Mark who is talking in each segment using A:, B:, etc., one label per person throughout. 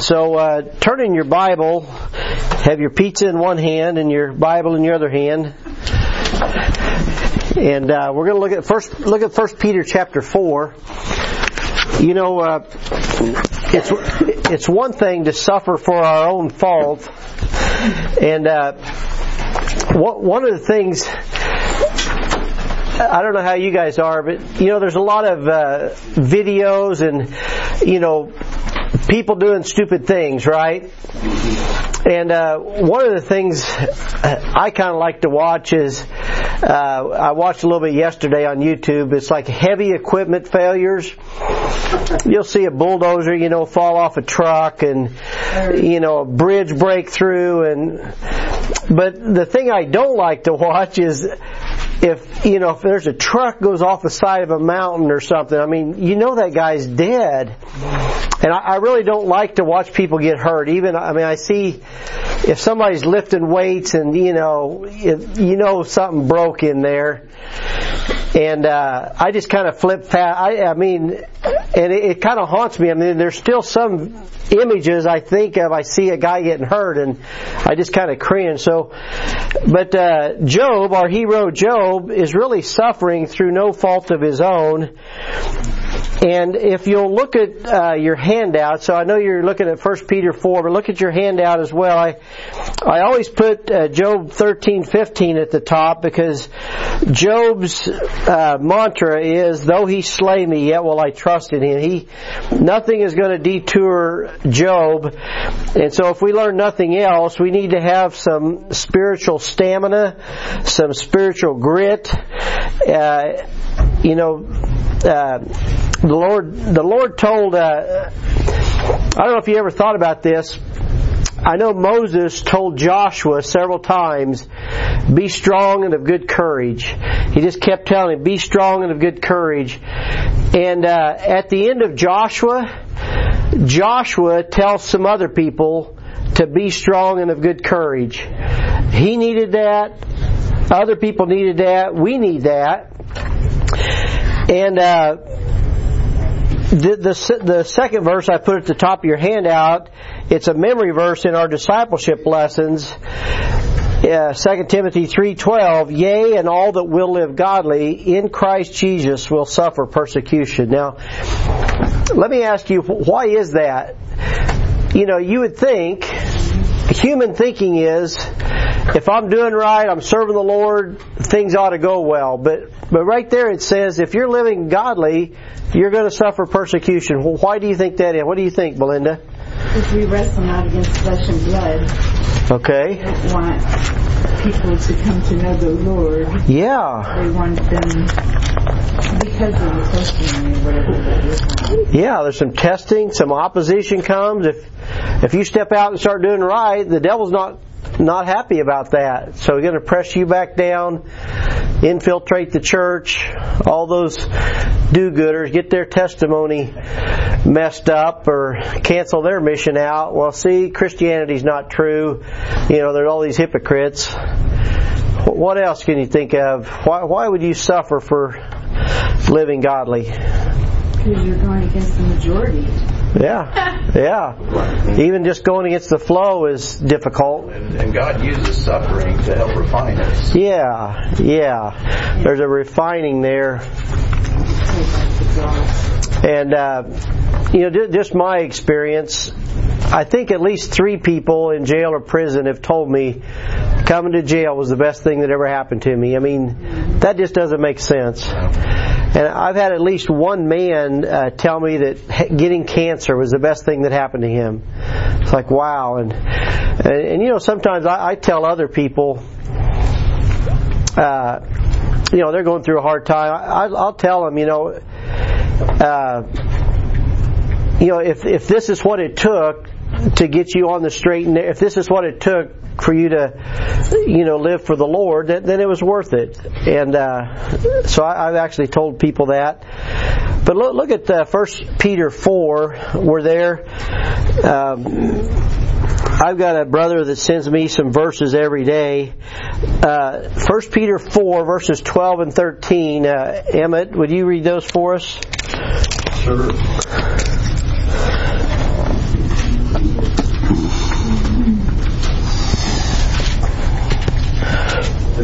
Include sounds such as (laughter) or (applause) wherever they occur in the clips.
A: So uh, turn in your Bible, have your pizza in one hand and your Bible in your other hand, and uh, we're going to look at first look at First Peter chapter four. You know, uh, it's it's one thing to suffer for our own fault, and uh, one of the things I don't know how you guys are, but you know, there's a lot of uh, videos and you know people doing stupid things, right? And uh, one of the things I kind of like to watch is uh, I watched a little bit yesterday on YouTube. It's like heavy equipment failures. You'll see a bulldozer, you know, fall off a truck and you know a bridge break through and but the thing I don't like to watch is if you know if there's a truck goes off the side of a mountain or something, I mean you know that guy's dead, and I, I really don't like to watch people get hurt. Even I mean I see if somebody's lifting weights and you know if, you know something broke in there, and uh, I just kind of flip fast. I, I mean, and it, it kind of haunts me. I mean, there's still some images I think of. I see a guy getting hurt, and I just kind of cringe. So, but uh, Job, our hero Job, is really suffering through no fault of his own. And if you'll look at uh, your handout, so I know you're looking at 1 Peter 4, but look at your handout as well. I, I always put uh, Job 13, 15 at the top because Job's uh, mantra is, though he slay me, yet will I trust in him. He, nothing is going to detour Job. And so if we learn nothing else, we need to have some spiritual stamina, some spiritual grit. Uh, you know, uh, the Lord, the Lord told, uh, I don't know if you ever thought about this. I know Moses told Joshua several times, be strong and of good courage. He just kept telling him, be strong and of good courage. And uh, at the end of Joshua, Joshua tells some other people to be strong and of good courage. He needed that. Other people needed that. We need that. And uh, the, the, the second verse I put at the top of your handout, it's a memory verse in our discipleship lessons. Uh, 2 Timothy 3:12, yea, and all that will live godly in Christ Jesus will suffer persecution. Now, let me ask you, why is that? You know, you would think, human thinking is, if I'm doing right, I'm serving the Lord, things ought to go well. But but right there it says if you're living godly, you're going to suffer persecution. Well, why do you think that is? What do you think, Belinda?
B: If we wrestle not against flesh and blood.
A: Okay.
B: We don't want people to come to know the Lord.
A: Yeah.
B: We want them
A: Yeah, there's some testing, some opposition comes. If if you step out and start doing right, the devil's not not happy about that. So he's going to press you back down, infiltrate the church, all those do-gooders, get their testimony messed up or cancel their mission out. Well, see, Christianity's not true. You know, there's all these hypocrites. What else can you think of? Why, why would you suffer for living godly?
B: Because you're going against the majority.
A: Yeah, yeah. Even just going against the flow is difficult.
C: And, and, God uses suffering to help refine us.
A: Yeah, yeah. There's a refining there. And, uh, you know, just my experience, I think at least three people in jail or prison have told me coming to jail was the best thing that ever happened to me. I mean, that just doesn't make sense. And I've had at least one man uh, tell me that getting cancer was the best thing that happened to him. It's like wow, and and, and you know sometimes I, I tell other people, uh, you know they're going through a hard time. I, I'll tell them, you know, uh, you know if if this is what it took to get you on the straight and if this is what it took for you to, you know, live for the Lord, then, it was worth it. And uh, so I, have actually told people that. But look, look at uh, First Peter four. We're there. Um, I've got a brother that sends me some verses every day. Uh, First Peter four verses twelve and thirteen. Uh, Emmett, would you read those for us?
C: Sure.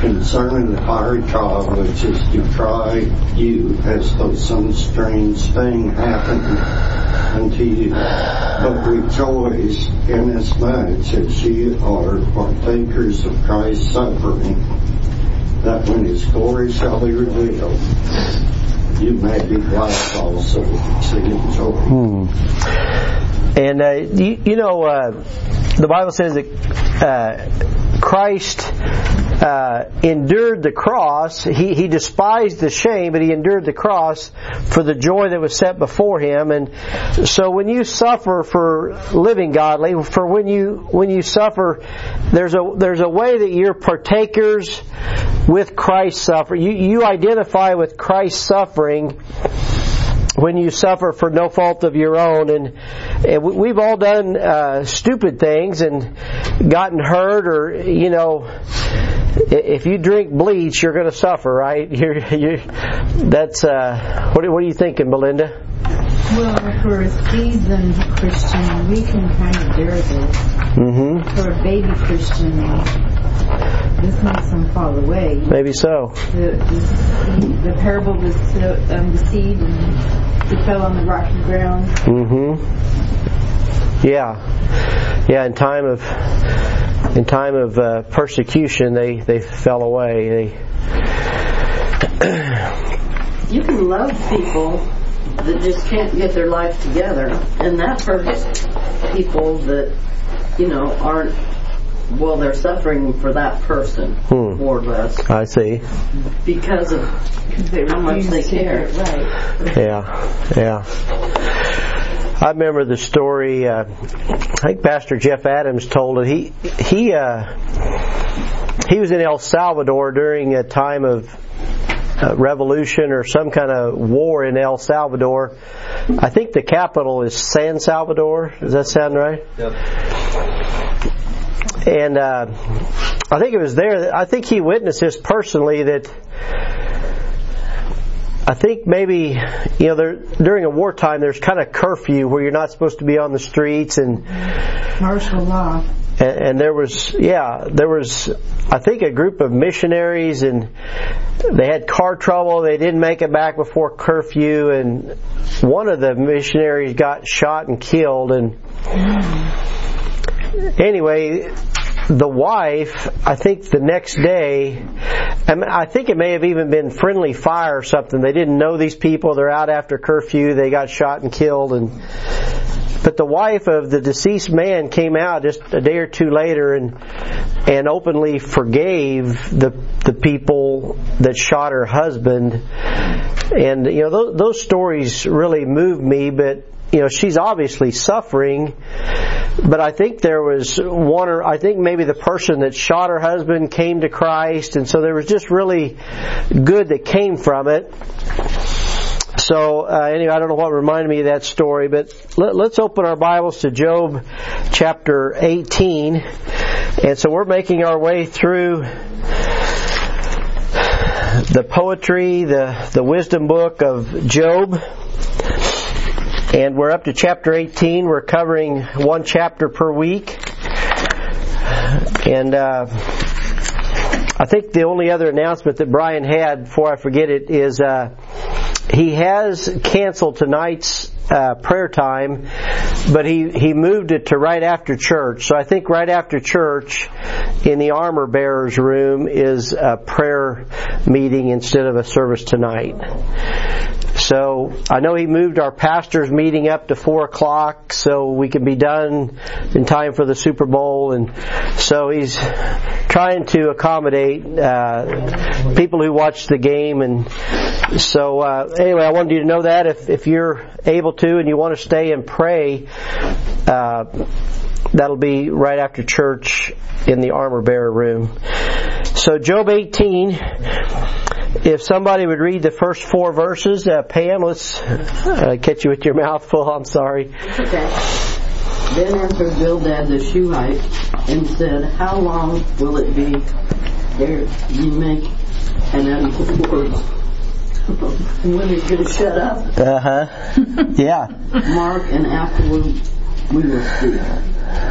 D: concerning the fiery trial which is to try you as though some strange thing happened unto you. But rejoice inasmuch as ye are partakers of Christ's suffering, that when his glory shall be revealed, you may be glad also with exceeding joy.
A: And uh, you, you know, uh, the Bible says that uh, Christ uh, endured the cross. He, he despised the shame, but he endured the cross for the joy that was set before him. And so, when you suffer for living godly, for when you when you suffer, there's a there's a way that you're partakers with Christ's suffering. You you identify with Christ's suffering when you suffer for no fault of your own. And, and we've all done uh, stupid things and gotten hurt or you know if you drink bleach you're going to suffer right? (laughs) You're, you're, that's uh, what, what are you thinking belinda
B: Well, for a seasoned Christian, we can kind of bear this.
A: mm-hmm.
B: For a baby Christian, this makes them fall away.
A: maybe so.
B: The, the, the parable of the, um, the seed and it fell on the rocky ground.
A: mm-hmm. Yeah. Yeah in time of in time of uh, persecution they they fell away. They (clears throat)
E: You can love people that just can't get their life together, and that hurts people that, you know, aren't, well, they're suffering for that person,
A: Hmm.
E: more or less,
A: i see
E: because of
B: They
E: How much they
B: to
E: care.
B: Right.
A: Yeah, yeah. I remember the story. Uh, I think Pastor Jeff Adams told it. He he uh, he was in El Salvador during a time of uh, revolution or some kind of war in El Salvador. I think the capital is San Salvador. Does that sound right? Yep. And uh, I think it was there. That, I think he witnessed this personally. That I think maybe you know there, during a wartime there's kind of curfew where you're not supposed to be on the streets and
B: Martial law.
A: And, and there was yeah there was I think a group of missionaries and they had car trouble. They didn't make it back before curfew and one of the missionaries got shot and killed and anyway the wife, I think the next day, and I think it may have even been friendly fire or something. They didn't know these people. They're out after curfew. They got shot and killed. And but the wife of the deceased man came out just a day or two later and and openly forgave the the people that shot her husband. And you know those, those stories really moved me. But you know she's obviously suffering but I think there was one or I think maybe the person that shot her husband came to Christ and so there was just really good that came from it. So uh, anyway, I don't know what reminded me of that story, but let, let's open our Bibles to Job chapter 18. And so we're making our way through the poetry, the, the wisdom book of Job. And we're up to chapter 18. We're covering one chapter per week. And uh, I think the only other announcement that Brian had, before I forget it, is uh, he has canceled tonight's uh, prayer time, but he, he moved it to right after church. So I think right after church in the armor bearer's room is a prayer meeting instead of a service tonight. So I know he moved our pastor's meeting up to four o'clock so we can be done in time for the Super Bowl, and so he's trying to accommodate uh, people who watch the game. And so uh, anyway, I wanted you to know that if if you're able to and you want to stay and pray. Uh, that'll be right after church in the armor bearer room. So Job 18 if somebody would read the first four verses, uh, Pam, let's uh, catch you with your (laughs) mouth full. I'm sorry.
E: Okay. Then answered Bildad the Shuhite and said, How long will it be ere you make an words? (laughs) when he's going to shut up,
A: Uh huh. (laughs) Yeah.
E: Mark, and afterward we will speak.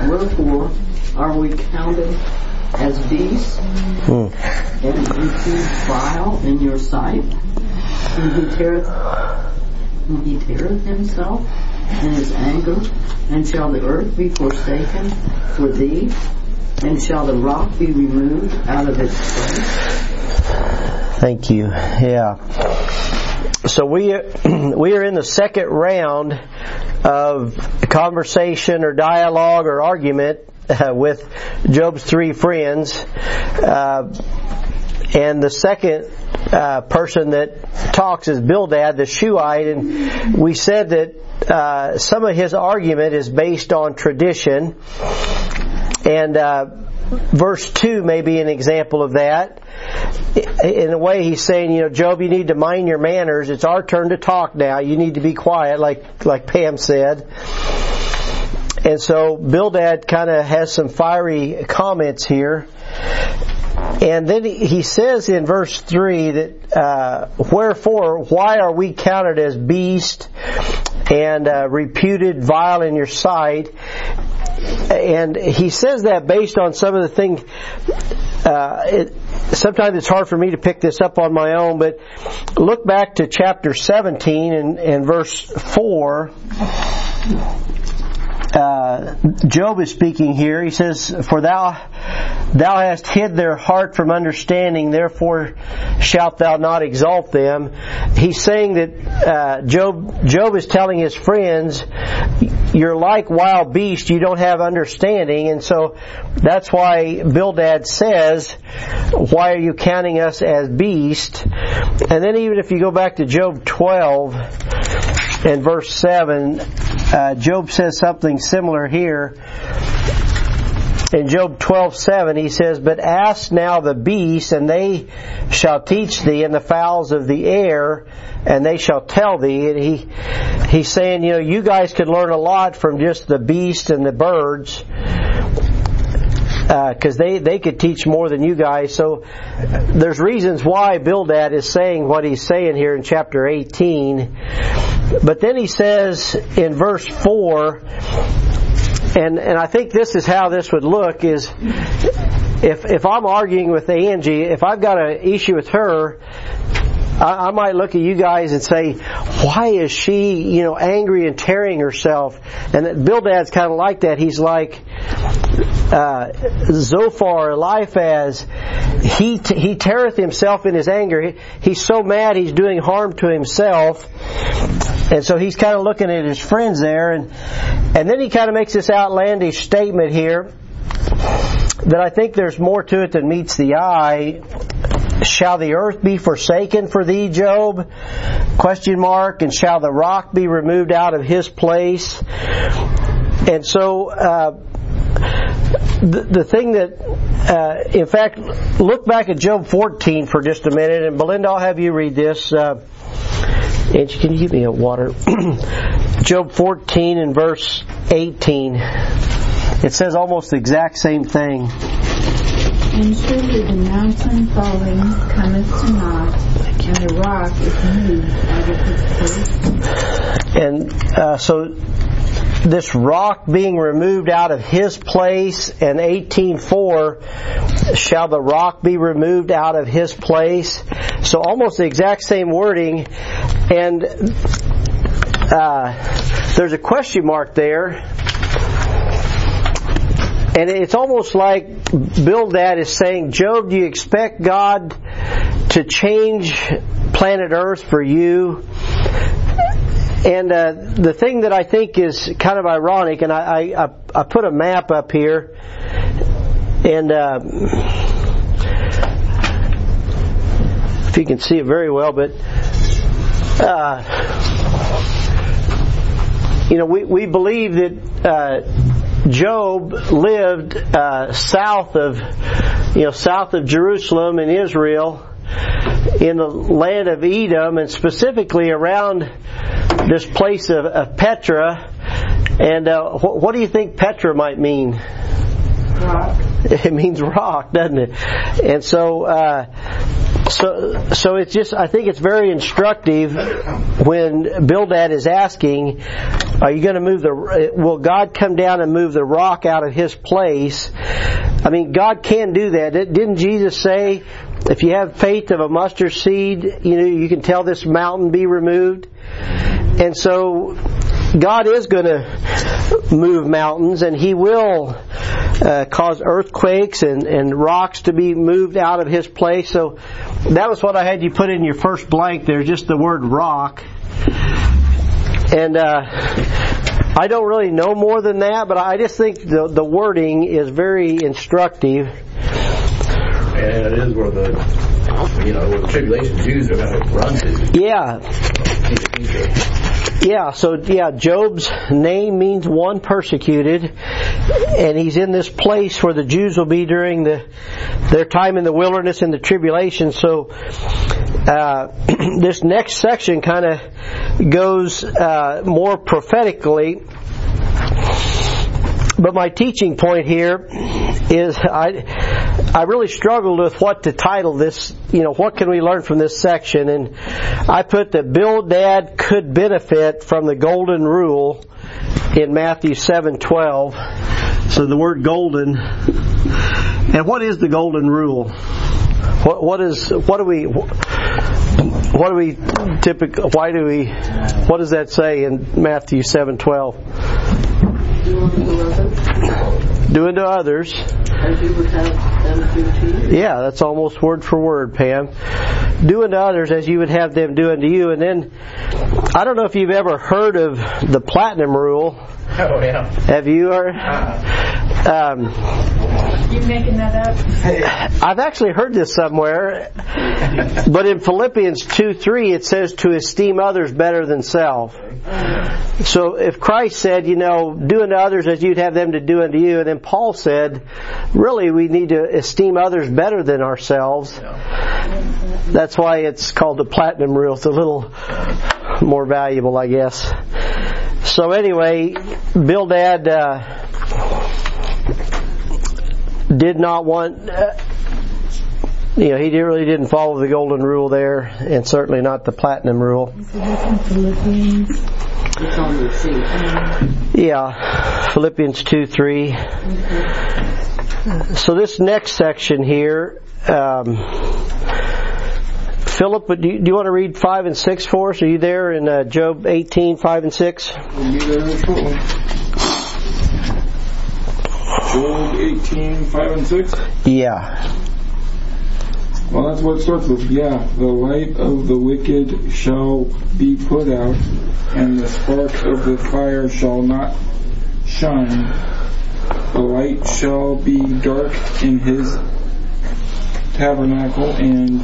E: Wherefore are we counted as beasts
A: Hmm.
E: and receive vile in your sight? And he teareth, and he teareth himself in his anger, and shall the earth be forsaken for thee? And shall the rock be removed out of its place?
A: Thank you. Yeah. So we (clears throat) we are in the second round of conversation or dialogue or argument uh, with Job's three friends, uh, and the second uh, person that talks is Bildad the Shuhite, and we said that uh, some of his argument is based on tradition, and uh, verse two may be an example of that in a way he's saying, you know, Job, you need to mind your manners. It's our turn to talk now. You need to be quiet, like like Pam said. And so Bildad kind of has some fiery comments here. And then he says in verse 3 that, uh, wherefore, why are we counted as beasts and uh, reputed vile in your sight? And he says that based on some of the things, uh, it, sometimes it's hard for me to pick this up on my own, but look back to chapter 17 and, and verse 4 uh, Job is speaking here. He says, "For thou, thou hast hid their heart from understanding; therefore shalt thou not exalt them." He's saying that uh, Job, Job is telling his friends, "You're like wild beasts; you don't have understanding." And so that's why Bildad says, "Why are you counting us as beasts?" And then even if you go back to Job 12 and verse 7, uh, Job says something similar here. In Job 12:7 he says, "But ask now the beasts, and they shall teach thee, and the fowls of the air, and they shall tell thee." And he he's saying, you know, you guys could learn a lot from just the beasts and the birds, Uh, because they they could teach more than you guys. So there's reasons why Bildad is saying what he's saying here in chapter 18. But then he says in verse 4, and, and I think this is how this would look is if, if I'm arguing with Angie, if I've got an issue with her, I, I might look at you guys and say, why is she, you know, angry and tearing herself? And Bildad's kind of like that. He's like, uh, Zophar, Eliphaz, he, he teareth himself in his anger. He, he's so mad he's doing harm to himself. And so he's kind of looking at his friends there, and and then he kind of makes this outlandish statement here that I think there's more to it than meets the eye. Shall the earth be forsaken for thee, Job? Question mark. And shall the rock be removed out of his place? And so. Uh, the, the thing that, uh, in fact, look back at Job 14 for just a minute, and Belinda, I'll have you read this. Uh, Angie, can you give me a water? (clears throat) Job 14 and verse 18. It says almost the exact same thing.
B: And surely the mountain falling cometh to naught, and the rock is moved out of his place.
A: And uh, so this rock being removed out of his place and 18.4 shall the rock be removed out of his place? So almost the exact same wording. And uh, there's a question mark there and it's almost like Bildad is saying, Job, do you expect God to change planet Earth for you? And uh, the thing that I think is kind of ironic, and I, I, I put a map up here, and uh, if you can see it very well, but uh, you know, we, we believe that uh, Job lived uh, south of, you know, south of Jerusalem in Israel, in the land of Edom, and specifically around this place of, of Petra. And uh, wh- what do you think Petra might mean?
B: Rock. (laughs)
A: It means rock, doesn't it? And so, uh, so, so it's just. I think it's very instructive when Bildad is asking, "Are you going to move the? Will God come down and move the rock out of His place?" I mean, God can do that. Didn't Jesus say, "If you have faith of a mustard seed, you know, you can tell this mountain be removed"? And so, God is going to move mountains, and He will uh, cause earthquakes and, and rocks to be moved out of His place. So that was what I had you put in your first blank there, just the word rock. And uh, I don't really know more than that, but I just think the, the wording is very instructive.
C: And it is where the, you know, where the tribulation Jews are going to run to.
A: Yeah,
C: See the future.
A: Yeah, so yeah, Job's name means one persecuted, and he's in this place where the Jews will be during the their time in the wilderness and the tribulation. So uh, (clears throat) this next section kind of goes uh, more prophetically. But my teaching point here is I I really struggled with what to title this. You know, what can we learn from this section? And I put that Bildad could benefit from the golden rule in Matthew seven twelve. So the word golden. And what is the golden rule? What what is what do we what do we typically why do we what does that say in Matthew seven twelve?
E: Do unto others.
A: Yeah, that's almost word for word, Pam. Do unto others as you would have them do unto you. And then, I don't know if you've ever heard of the platinum rule. (laughs)
C: Oh, yeah.
A: Have you? Or, um,
B: You making that up?
A: I've actually heard this somewhere, but in Philippians 2 3 it says to esteem others better than self. So if Christ said, you know, do unto others as you'd have them to do unto you, and then Paul said, really we need to esteem others better than ourselves. That's why it's called the platinum rule. It's a little more valuable, I guess. So anyway, Bildad uh, did not want. Uh, you know, he really didn't follow the golden rule there, and certainly not the platinum rule. Yeah, Philippians 2 3. So this next section here, um, Philip, do you, do you want to read 5 and 6 for us? Are you there in uh, Job 18, 5 and 6?
F: We'll be there shortly. Job 18, 5 and 6.
A: Yeah.
F: Well, that's what it starts with. Yeah, the light of the wicked shall be put out, and the spark of the fire shall not shine. The light shall be dark in his tabernacle, and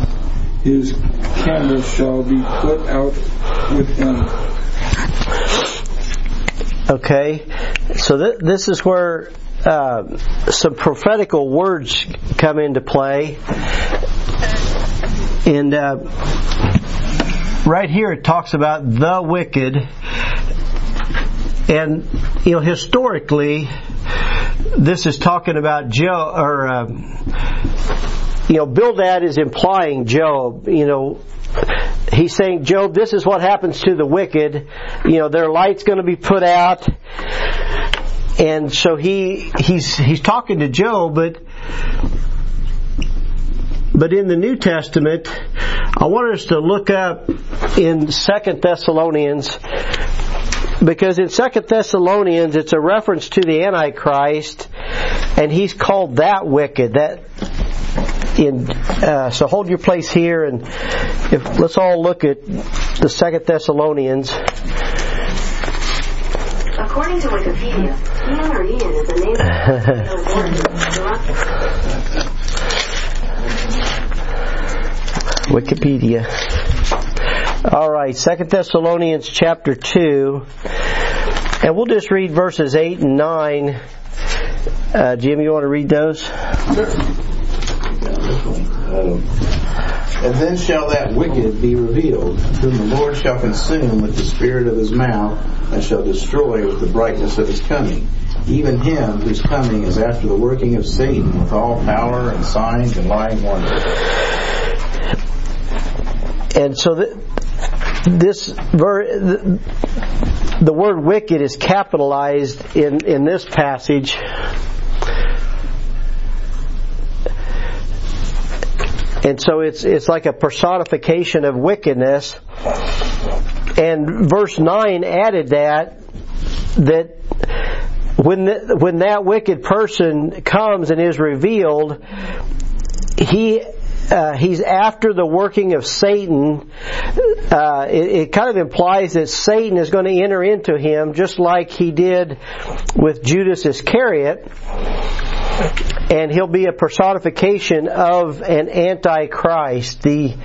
F: his candle shall be put out with him.
A: Okay. So th- this is where uh, some prophetical words come into play. And uh, right here it talks about the wicked. And, you know, historically, this is talking about Joe, or, uh, you know, Bildad is implying Job, you know, he's saying, Job, this is what happens to the wicked. You know, their light's going to be put out. And so he, he's, he's talking to Job, but, but in the New Testament, I want us to look up in Second Thessalonians, because in Second Thessalonians, it's a reference to the Antichrist, and he's called that wicked, that, in, uh, so hold your place here and if let's all look at the second Thessalonians.
G: According to Wikipedia, Ian or Ian is the name of (laughs)
A: Wikipedia. All right, Second Thessalonians chapter two, and we'll just read verses eight and nine. Uh, Jim, you want to read those?
H: Uh, and then shall that wicked be revealed, whom the Lord shall consume with the spirit of his mouth, and shall destroy with the brightness of his coming. Even him whose coming is after the working of Satan with all power and signs and lying wonders.
A: And so th- this ver- the, the word wicked is capitalized in, in this passage. And so it's it's like a personification of wickedness. And verse 9 added that that when the, when that wicked person comes and is revealed, he uh, he's after the working of Satan. Uh, it, it, kind of implies that Satan is going to enter into him, just like he did with Judas Iscariot, and he'll be a personification of an antichrist, the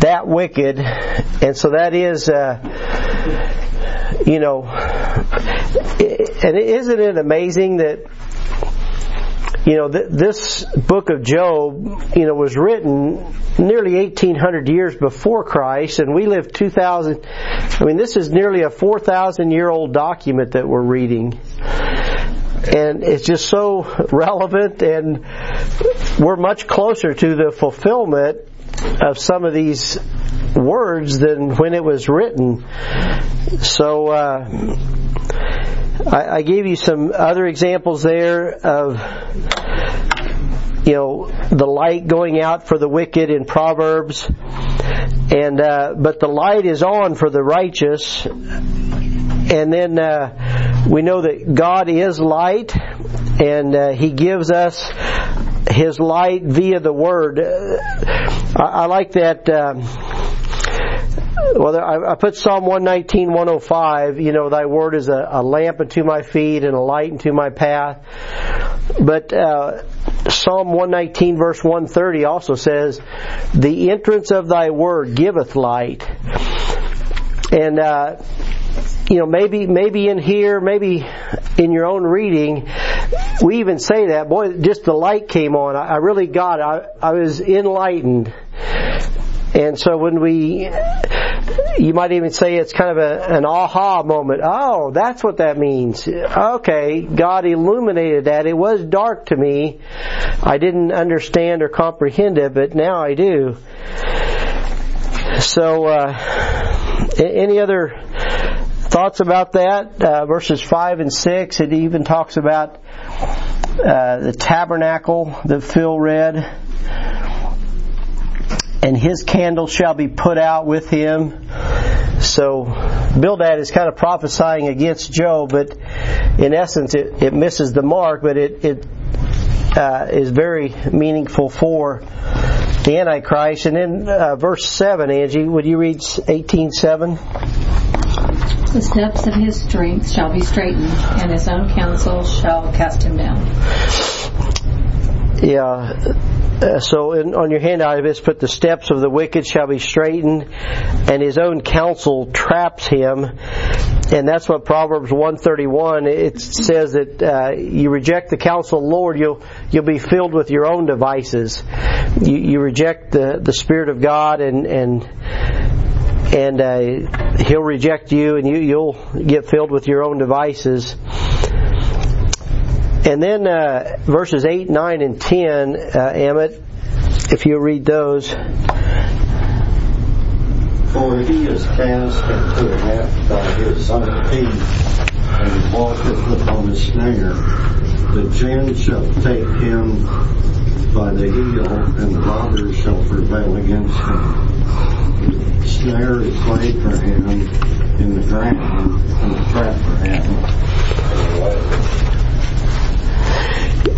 A: that wicked, and so that is. Uh, you know, and isn't it amazing that you know, th- this book of Job, you know, was written nearly 1800 years before Christ, and we live 2000. I mean, this is nearly a 4,000 year old document that we're reading. And it's just so relevant, and we're much closer to the fulfillment of some of these words than when it was written. So, uh, I, I gave you some other examples there of you know the light going out for the wicked in Proverbs, and uh, but the light is on for the righteous, and then uh, we know that God is light, and uh, He gives us His light via the Word. I, I like that. Um, well, I, put Psalm 119, 105, you know, thy word is a, a lamp unto my feet and a light unto my path. But uh, Psalm 119, verse 130 also says, the entrance of thy word giveth light. And, uh, you know, maybe, maybe in here, maybe in your own reading, we even say that, boy, just the light came on. I, I really got it. I, I was enlightened. And so when we, you might even say it's kind of a, an aha moment. Oh, that's what that means. Okay, God illuminated that. It was dark to me. I didn't understand or comprehend it, but now I do. So, uh, any other thoughts about that? Uh, verses 5 and 6, it even talks about uh, the tabernacle that Phil read and his candle shall be put out with him. So Bildad is kind of prophesying against Job, but in essence it, it misses the mark, but it, it uh, is very meaningful for the Antichrist. And then uh, verse 7, Angie, would you read 18.7?
I: The steps of his strength shall be straightened, and his own counsel shall cast him down.
A: Yeah. Uh, so in, on your handout, it's put the steps of the wicked shall be straightened, and his own counsel traps him. And that's what Proverbs 131 it says that uh, you reject the counsel of the Lord, you'll you'll be filled with your own devices. You, you reject the the Spirit of God, and and and uh, He'll reject you, and you you'll get filled with your own devices. And then uh, verses 8, 9, and 10, uh, Emmett, if you read those.
D: For he is cast into a net by his own teeth, and walketh upon a snare. The gin shall take him by the heel, and the robbers shall prevail against him. Snare is laid for him in the ground, and the trap for him.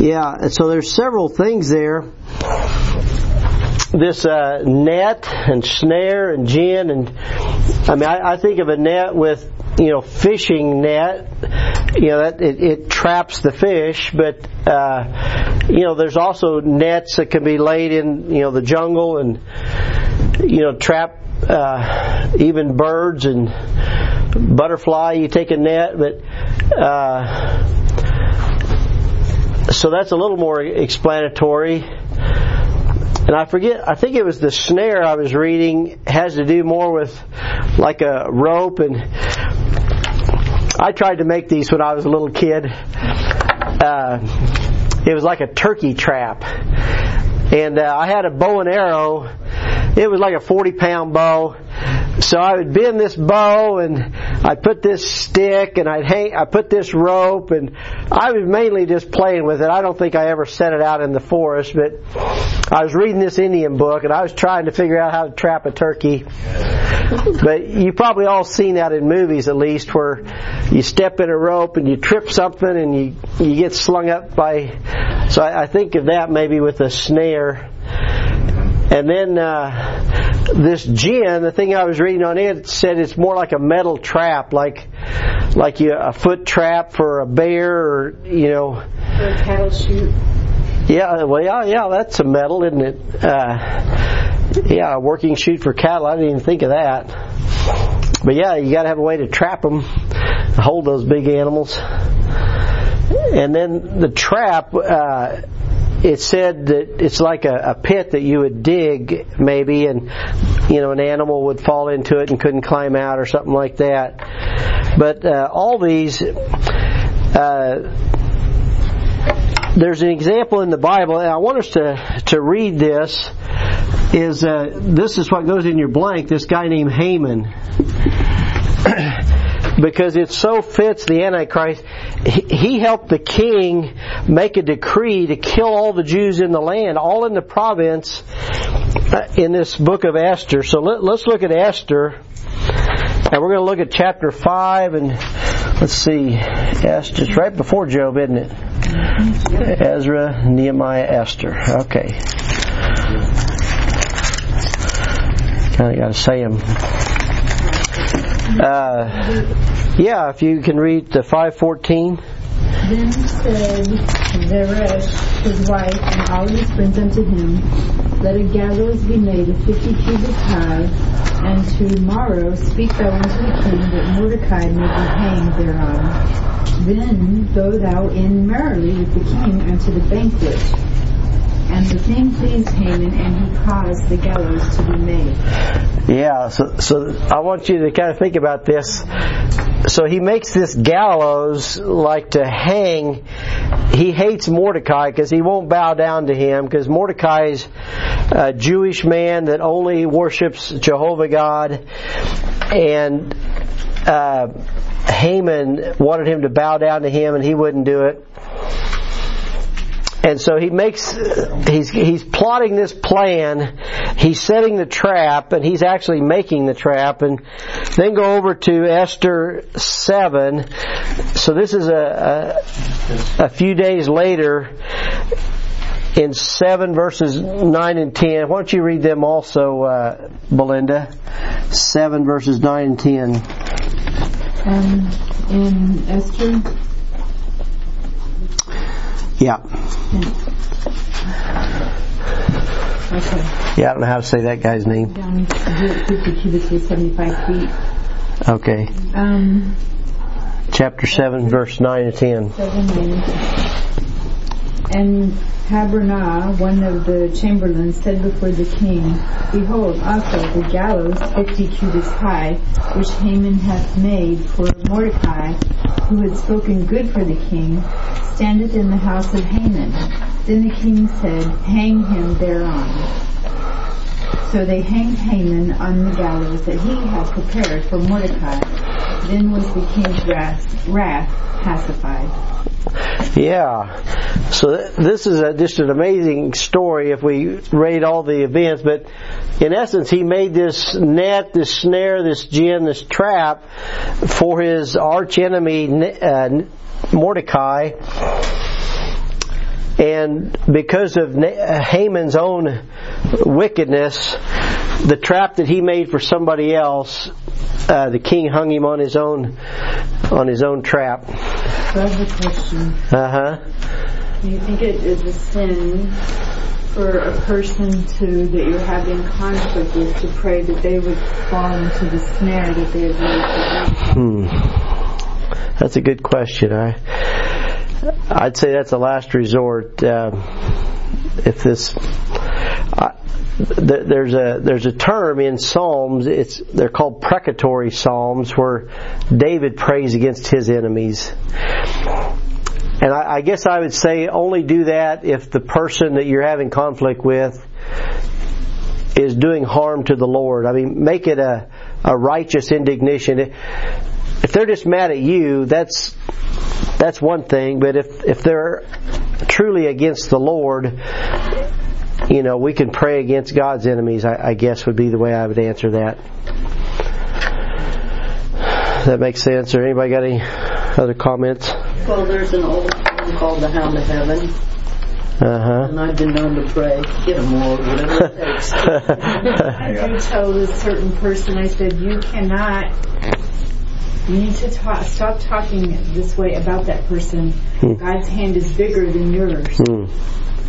A: Yeah, so there's several things there. This uh, net and snare and gin and I mean I, I think of a net with you know fishing net you know that it, it traps the fish but uh, you know there's also nets that can be laid in you know the jungle and you know trap uh, even birds and butterfly you take a net but uh, so that's a little more explanatory. and I forget, I think it was the snare I was reading has to do more with like a rope and I tried to make these when I was a little kid. Uh, it was like a turkey trap. And uh, I had a bow and arrow. It was like a 40 pound bow. So I would bend this bow and I'd put this stick and I'd hang, I put this rope and I was mainly just playing with it. I don't think I ever set it out in the forest, but I was reading this Indian book and I was trying to figure out how to trap a turkey. But you've probably all seen that in movies at least where you step in a rope and you trip something and you, you get slung up by, so I, I think of that maybe with a snare. And then uh, this gin, the thing I was reading on it said it's more like a metal trap, like like you, a foot trap for a bear, or you know.
B: For a cattle chute.
A: Yeah, well, yeah, yeah, that's a metal, isn't it? Uh, yeah, a working chute for cattle. I didn't even think of that. But yeah, you got to have a way to trap them, hold those big animals. And then the trap. Uh, it said that it's like a, a, pit that you would dig maybe and you know an animal would fall into it and couldn't climb out or something like that. But uh, all these uh, there's an example in the bible and i want us to, to read this is uh, this is what goes in your blank this guy named haman (clears throat) because it so fits the Antichrist. He helped the king make a decree to kill all the Jews in the land, all in the province, uh, in this book of Esther. So let, us look at Esther, and we're going to look at chapter 5, and let's see, Esther, it's right before Job, isn't it? Ezra, Nehemiah, Esther. Okay. Kind of got to say them. Uh, yeah, if you can read the 514.
B: Then said Zeresh, his wife, and all his friends unto him, Let a gallows be made of fifty cubits high, and tomorrow speak thou unto the king that Mordecai may be hanged thereon. Then go thou in merrily with the king unto the banquet. And the thing pleased Haman, and he caused the gallows to be made.
A: Yeah, so, so I want you to kind of think about this. So he makes this gallows like to hang. He hates Mordecai because he won't bow down to him because Mordecai is a Jewish man that only worships Jehovah God. And uh, Haman wanted him to bow down to him and he wouldn't do it. And so he makes, he's, he's plotting this plan, he's setting the trap, and he's actually making the trap, and then go over to Esther 7. So this is a, a, a few days later, in 7 verses 9 and 10. Why don't you read them also, uh, Belinda? 7 verses 9 and 10.
B: Um, in Esther
A: yeah.
B: Okay.
A: Yeah, I don't know how to say that guy's name.
B: Down 50 cubits was 75 feet.
A: Okay.
B: Um,
A: Chapter 7, verse 9 and 10.
B: 7 9 And Habranah, one of the chamberlains, said before the king, Behold, also the gallows fifty cubits high, which Haman hath made for Mordecai, who had spoken good for the king, standeth in the house of Haman. Then the king said, Hang him thereon. So they hanged Haman on the gallows that he had prepared for Mordecai. Then was the king's wrath, wrath pacified.
A: Yeah. So th- this is a, just an amazing story if we rate all the events, but in essence, he made this net, this snare, this gin, this trap for his arch enemy, uh, Mordecai. And because of Haman's own wickedness, the trap that he made for somebody else, uh, the king hung him on his own on his own trap.
B: So I have a question.
A: Uh huh.
B: Do you think it is a sin for a person to that you're having conflict with to pray that they would fall into the snare that they have made?
A: Hmm. That's a good question. I I'd say that's a last resort. Uh, if this, I, th- there's a there's a term in Psalms. It's they're called precatory psalms, where David prays against his enemies. And I, I guess I would say only do that if the person that you're having conflict with is doing harm to the Lord. I mean, make it a, a righteous indignation. If they're just mad at you, that's that's one thing. But if if they're truly against the Lord, you know, we can pray against God's enemies. I, I guess would be the way I would answer that. That makes sense? Or anybody got any other comments?
E: Well, there's an old song called The Hound of Heaven,
A: Uh huh.
E: and I've been known to pray, get them more, whatever it takes. (laughs)
B: I do tell this certain person, I said, you cannot, you need to talk, stop talking this way about that person.
A: Hmm.
B: God's hand is bigger than yours.
A: Hmm.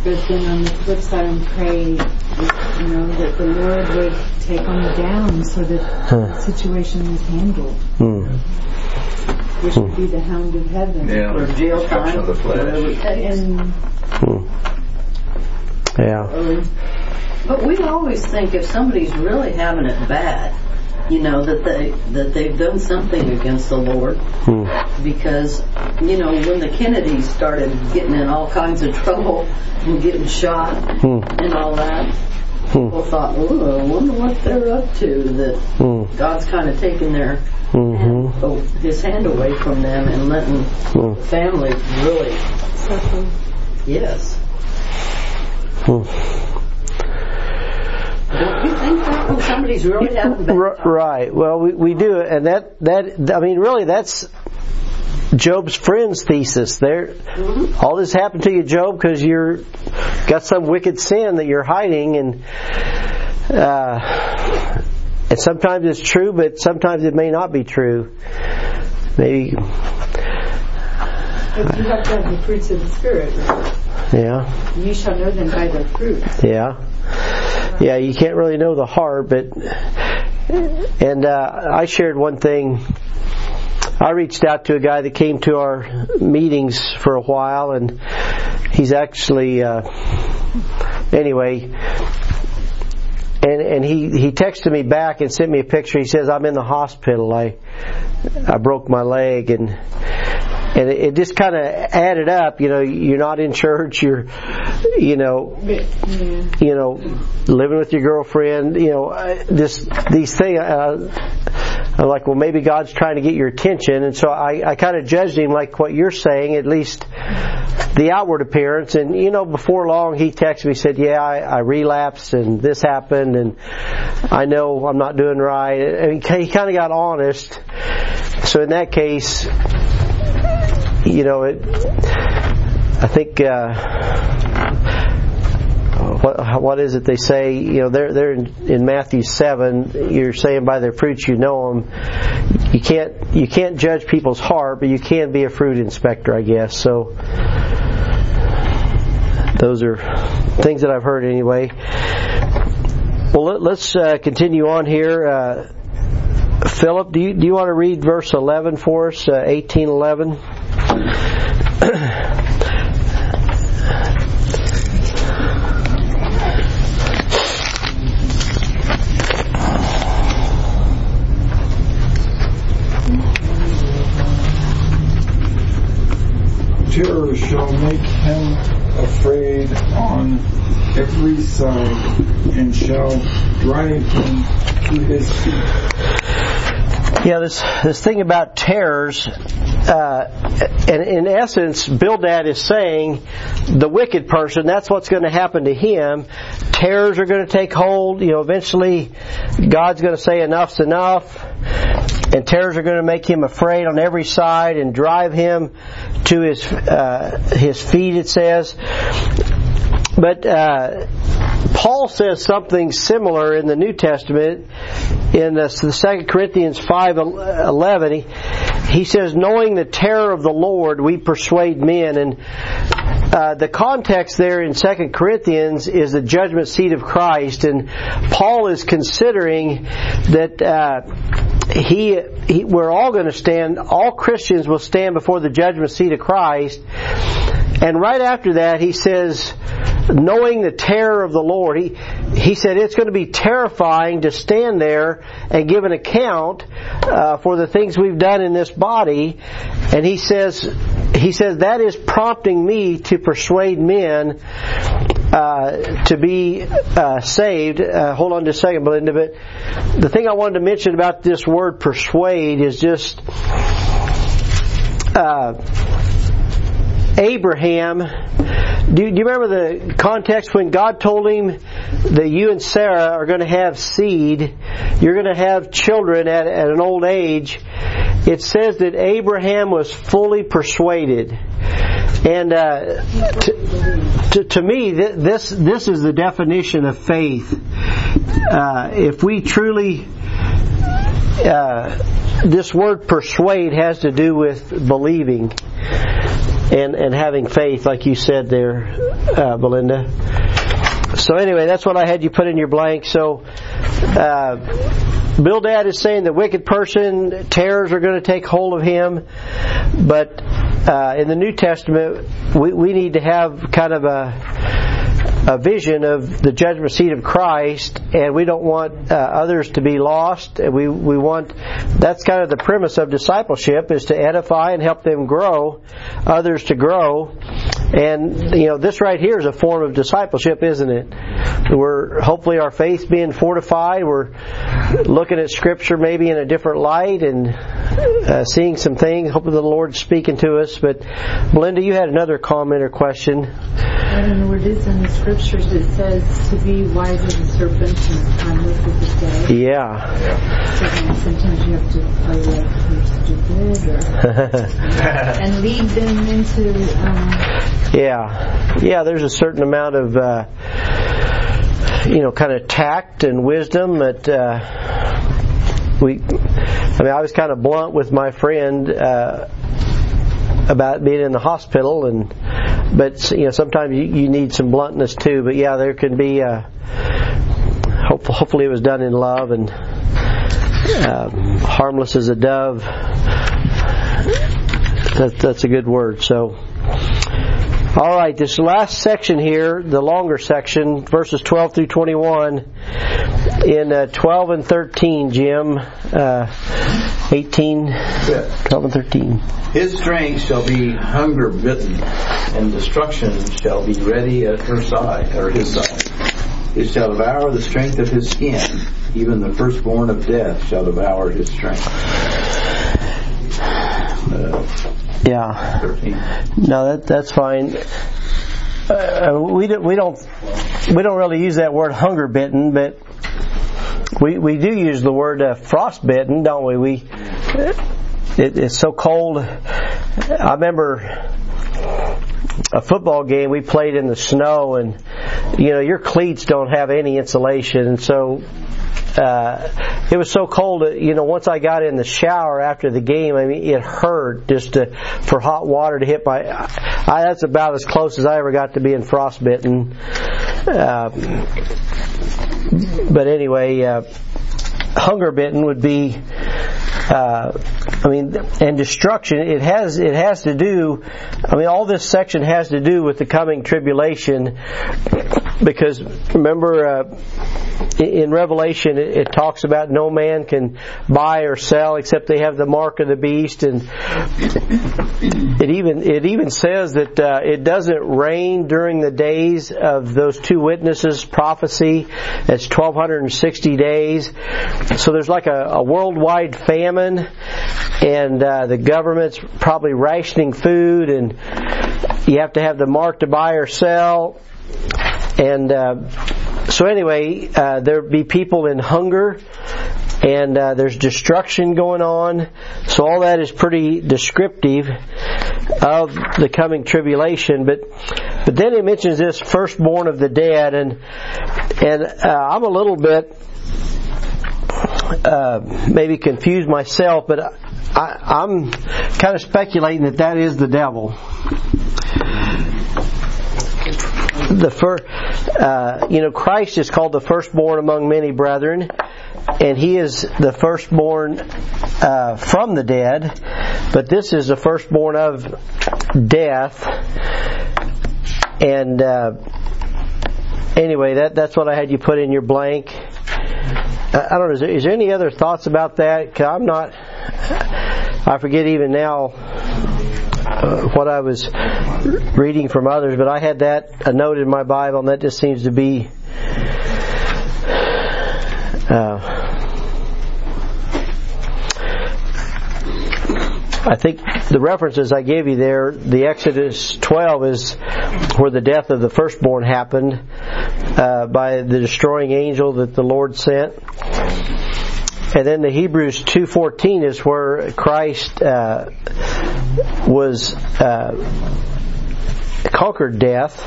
B: But then on the flip side, I'm praying, you know, that the Lord would take them down so that the situation is handled,
A: Hmm.
B: which would be the hound of heaven.
C: Yeah,
E: Or jail time,
C: of the flesh.
E: takes.
B: And
A: Hmm. Yeah.
E: But we always think if somebody's really having it bad, you know, that they that they've done something against the Lord.
A: Hmm.
E: Because, you know, when the Kennedys started getting in all kinds of trouble and getting shot
A: Hmm.
E: and all that,
A: Hmm.
E: people thought, oh, I wonder what they're up to. That
A: Hmm.
E: God's kind of taking their
A: Mhm.
E: oh, His hand away from them and letting
A: Hmm.
E: the family really,
B: suffer.
E: yes. Don't you think that when somebody's really having bad
A: R- right. Well, we, we do, and that that I mean, really, that's Job's friends' thesis. There, all this happened to you, Job, because you're got some wicked sin that you're hiding, and uh, and sometimes it's true, but sometimes it may not be true. Maybe,
B: But you have to have the fruits of the Spirit.
A: yeah,
B: You shall know them by their fruits.
A: yeah, yeah. You can't really know the heart, but and uh, I shared one thing. I reached out to a guy that came to our meetings for a while, and he's actually uh, anyway. And and he he texted me back and sent me a picture. He says I'm in the hospital. I I broke my leg and and it, it just kind of added up. You know, you're not in church. You're you know
B: yeah.
A: you know, living with your girlfriend, you know, uh, this these things. Uh, I'm like, well, maybe God's trying to get your attention, and so I, I kind of judged him like what you're saying, at least the outward appearance. And you know, before long, he texted me, said, "Yeah, I, I relapsed, and this happened, and I know I'm not doing right." And he, he kind of got honest. So in that case, you know, it. I think. Uh, what what is it they say? You know, they're they're in, in Matthew seven. You're saying by their fruits you know them. You can't you can't judge people's heart, but you can be a fruit inspector, I guess. So those are things that I've heard anyway. Well, let, let's uh, continue on here. Uh, Philip, do you do you want to read verse eleven for us? Uh, Eighteen eleven.
F: Terror shall make him afraid on every side, and shall drive him to his feet.
A: Yeah, this this thing about terrors, uh, and in essence, Bildad is saying the wicked person. That's what's going to happen to him. Terrors are going to take hold. You know, eventually, God's going to say enough's enough, and terrors are going to make him afraid on every side and drive him to his uh, his feet. It says, but. Uh, Paul says something similar in the New Testament in the, the 2 Corinthians 5:11 he, he says knowing the terror of the Lord we persuade men. And uh, the context there in 2 Corinthians is the judgment seat of Christ. And Paul is considering that uh, he, he we're all going to stand all Christians will stand before the judgment seat of Christ. And right after that he says knowing the terror of the Lord. He, he said it's going to be terrifying to stand there and give an account uh, for the things we've done in this body. And he says, he says that is prompting me to persuade men uh, to be uh, saved. Uh, hold on just a second, Belinda. But the thing I wanted to mention about this word persuade is just uh, Abraham. Do, do you remember the context when God told him that you and Sarah are going to have seed? You're going to have children at, at an old age. It says that Abraham was fully persuaded. And uh, to, to, to, me, this this is the definition of faith. Uh, if we truly, uh, this word persuade has to do with believing and and having faith, like you said there, uh, Belinda. So anyway, that's what I had you put in your blank. So. Uh, Bildad is saying the wicked person, terrors are going to take hold of him, but uh, in the New Testament, we, we need to have kind of a a vision of the judgment seat of Christ, and we don't want uh, others to be lost. We we want that's kind of the premise of discipleship is to edify and help them grow, others to grow, and you know this right here is a form of discipleship, isn't it? We're hopefully our faith being fortified. We're looking at Scripture maybe in a different light and uh, seeing some things. Hoping the Lord's speaking to us. But Belinda, you had another comment or question.
B: I don't know where it is in the scriptures. It says to be wiser than serpents and harmless as a.
A: Yeah.
B: So sometimes you have to play like you're stupid or, (laughs) (laughs) and lead them into. Um,
A: yeah, yeah. There's a certain amount of. Uh, you know, kind of tact and wisdom that uh, we. I mean, I was kind of blunt with my friend uh, about being in the hospital, and but you know, sometimes you, you need some bluntness too. But yeah, there can be. Uh, hopefully, hopefully, it was done in love and um, harmless as a dove. That, that's a good word. So. All right, this last section here, the longer section, verses 12 through 21, in uh, 12 and 13, Jim, uh, 18, 12 and 13.
H: His strength shall be hunger bitten, and destruction shall be ready at her side, or his side. It shall devour the strength of his skin, even the firstborn of death shall devour his strength. Uh,
A: yeah.
H: 13.
A: No, that that's fine. Uh, we don't we don't we don't really use that word hunger bitten, but we we do use the word uh, frostbitten, don't we? We it, it's so cold. I remember a football game we played in the snow, and you know your cleats don't have any insulation, and so uh, it was so cold. You know, once I got in the shower after the game, I mean, it hurt just to, for hot water to hit my. I, that's about as close as I ever got to being frostbitten. Uh, but anyway, uh, hunger bitten would be. Uh, I mean, and destruction. It has it has to do. I mean, all this section has to do with the coming tribulation, because remember uh, in Revelation it, it, talks about no man can buy or sell except they have the mark of the beast, and it even it even says that uh, it doesn't rain during the days of those two witnesses' prophecy. It's 1260 days, so there's like a, a worldwide famine, and uh, the government's probably rationing food, and you have to have the mark to buy or sell, and uh, so anyway, uh, there be people in hunger, and uh, there's destruction going on. So all that is pretty descriptive of the coming tribulation. But but then it mentions this firstborn of the dead, and and uh, I'm a little bit uh, maybe confused myself, but I, I'm kind of speculating that that is the devil the first, uh, you know, Christ is called the firstborn among many brethren, and he is the firstborn uh, from the dead, but this is the firstborn of death, and uh, anyway, that that's what I had you put in your blank. I, don't know. Is there, is there any other thoughts about that? i I'm not. I forget even now uh, what I was reading from others, but I had that a note in my Bible, and that just seems to be. I think the references I gave you there, the Exodus 12 is where the death of the firstborn happened uh, by the destroying angel that the Lord sent. And then the Hebrews 2:14 is where Christ uh, was uh, conquered death.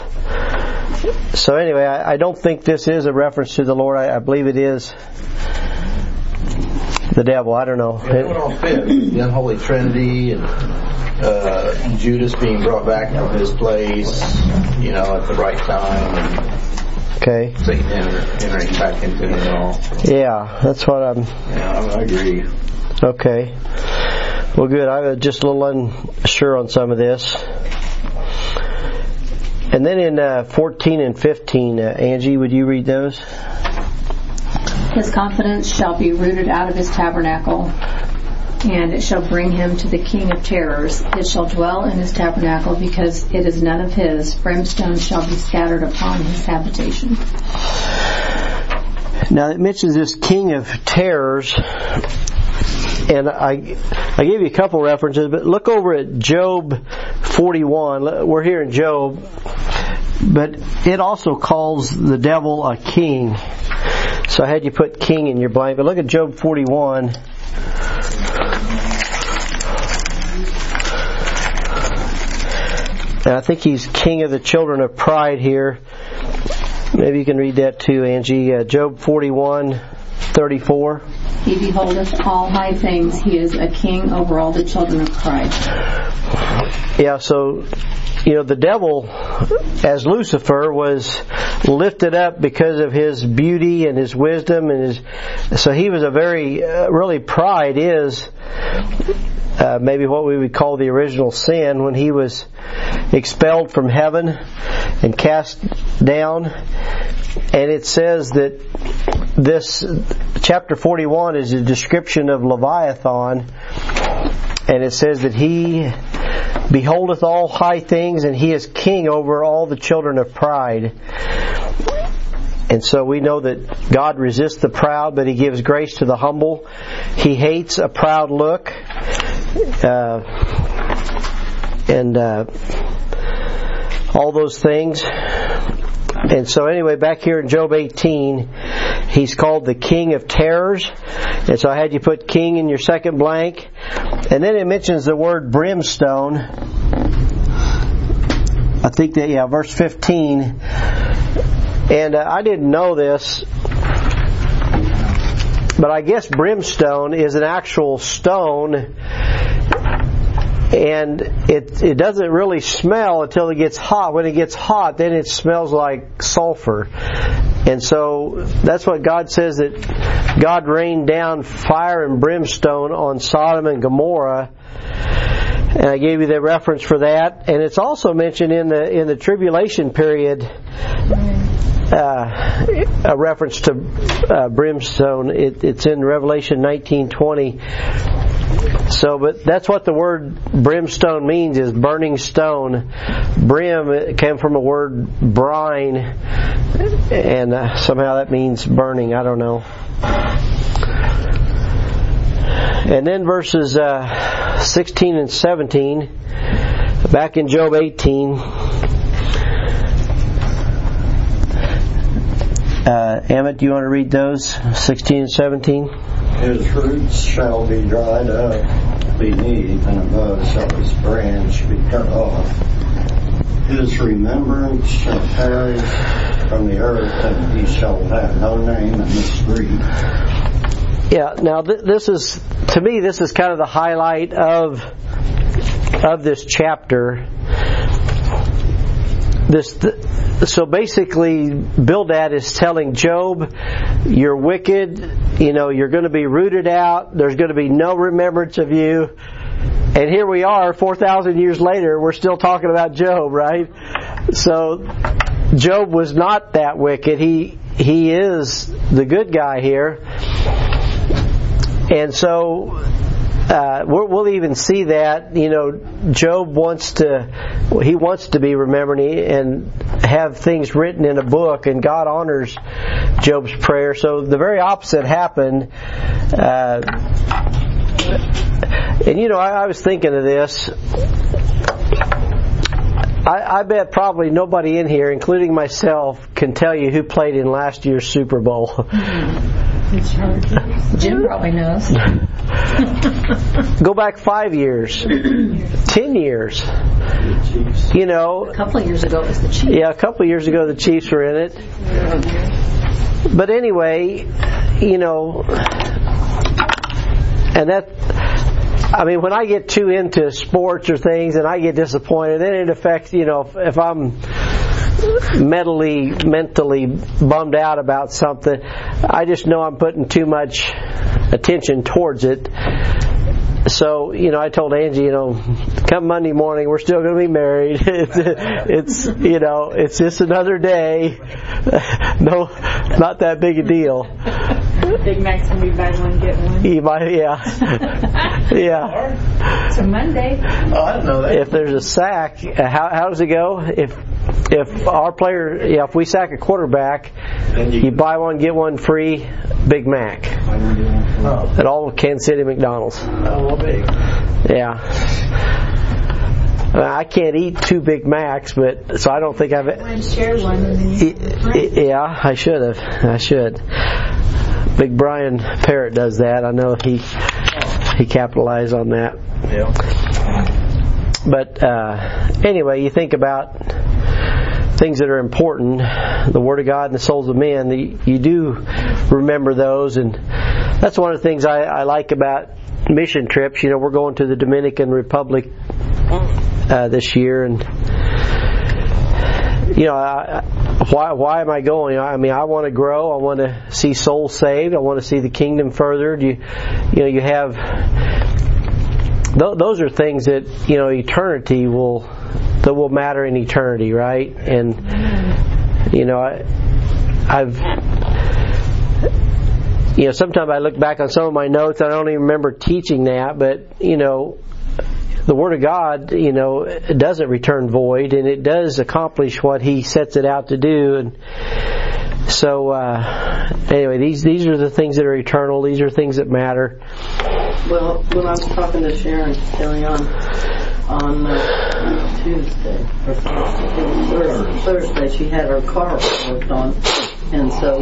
A: So anyway, I, I, don't think this is a reference to the Lord. I, I believe it is the devil. I don't know.
H: It would all fit. The unholy trinity and uh, Judas being brought back from his place, you know, at the right time. And
A: okay.
H: Satan entering back into it all.
A: Yeah, that's what I'm.
H: Yeah, I agree.
A: Okay. Well, good. I was just a little unsure on some of this. And then in uh, 14 and 15, uh, Angie, would you read those?
I: His confidence shall be rooted out of his tabernacle, and it shall bring him to the King of terrors. It shall dwell in his tabernacle, because it is none of his. Brimstone shall be scattered upon his habitation.
A: Now it mentions this King of terrors, and I I gave you a couple references, but look over at Job 41. We're here in Job, but it also calls the devil a king. So I had you put king in your blank, but look at Job 41. And I think he's king of the children of pride here. Maybe you can read that too, Angie. Uh, Job 41, 34.
I: He beholdeth all high things. He is a king over all the children of pride.
A: Yeah, so you know, the devil, as Lucifer, was lifted up because of his beauty and his wisdom and his, so he was a very, uh, really pride is, uh, maybe what we would call the original sin when he was expelled from heaven and cast down. And it says that this chapter 41 is a description of Leviathan and it says that he beholdeth all high things, and he is king over all the children of pride. And so we know that God resists the proud, but He gives grace to the humble. He hates a proud look. Uh, and uh, all those things. And so anyway, back here in Job 18, he's called the King of Terrors. And so I had you put King in your second blank. And then it mentions the word brimstone. I think that, yeah, verse 15. And uh, I didn't know this, but I guess brimstone is an actual stone and it it doesn't really smell until it gets hot. When it gets hot, then it smells like sulfur. And so that's what God says that God rained down fire and brimstone on Sodom and Gomorrah. And I gave you the reference for that. And it's also mentioned in the in the tribulation period. Uh, a reference to uh, brimstone. It, it's in Revelation 19:20 so, but that's what the word brimstone means is burning stone. Brim came from a word brine, and uh, somehow that means burning. I don't know. And then verses uh, 16 and 17, back in Job 18. Uh, Emmett, do you want to read those, 16 and 17?
D: His roots shall be dried up beneath, and above shall his branch be cut off. His remembrance shall perish from the earth, and he shall have no name in the street.
A: Yeah. Now th- this is, to me, this is kind of the highlight of of this chapter. This, th- so basically, Bildad is telling Job, "You're wicked. You know, you're going to be rooted out. There's going to be no remembrance of you." And here we are, four thousand years later, we're still talking about Job, right? So Job was not that wicked. He he is the good guy here, and so uh, we'll, even see that you know Job wants to he wants to be remembered and have things written in a book, and God honors Job's prayer. So the very opposite happened. Uh, and you know, I, I was thinking of this. I, I bet probably nobody in here, including myself, can tell you who played in last year's Super Bowl. (laughs)
I: Jim probably knows. (laughs)
A: Go back five years, (laughs) ten years. You know,
I: A couple of years ago it was the Chiefs.
A: yeah, a couple of years ago the Chiefs were in it. But anyway, you know, and that, I mean, when I get too into sports or things and I get disappointed, then it affects, you know, if, if I'm mentally mentally bummed out about something, I just know I'm putting too much attention towards it. So you know, I told Angie, you know, come Monday morning, we're still going to be married. (laughs) it's, it's you know, it's just another day. (laughs) no, not that big a deal.
B: Big Mac's gonna be buy one get one.
A: You might, yeah, (laughs) yeah.
B: It's a Monday.
C: Oh, I didn't know that.
A: If there's a sack, uh, how how does it go? If if our player, yeah, if we sack a quarterback, you buy one get one free Big Mac
C: Oh,
A: at all of Kansas City McDonald's.
C: oh, big.
A: Yeah. Uh, I can't eat two Big Macs, but so I don't think I've.
B: One share one and then you
A: Y- y- Yeah, I should have. I should. Big Brian Parrott does that. I know he he capitalized on that.
C: Yeah.
A: But uh, anyway, you think about things that are important, the Word of God and the souls of men. You do remember those, and that's one of the things I, I like about mission trips. You know, we're going to the Dominican Republic uh, this year, and you know, I, I- why why am I going? I mean, I want to grow. I want to see souls saved. I want to see the kingdom furthered. You, you know, you have th- those are things that you know eternity will that will matter in eternity, right? And you know, I, I've you know sometimes I look back on some of my notes. I don't even remember teaching that, but you know. The Word of God, you know, doesn't return void, and it does accomplish what He sets it out to do. And so, uh, anyway, these these are the things that are eternal. These are things that matter.
E: Well, when I was talking to Sharon early on, on uh, Tuesday or Thursday, Thursday, she had her car worked on. And so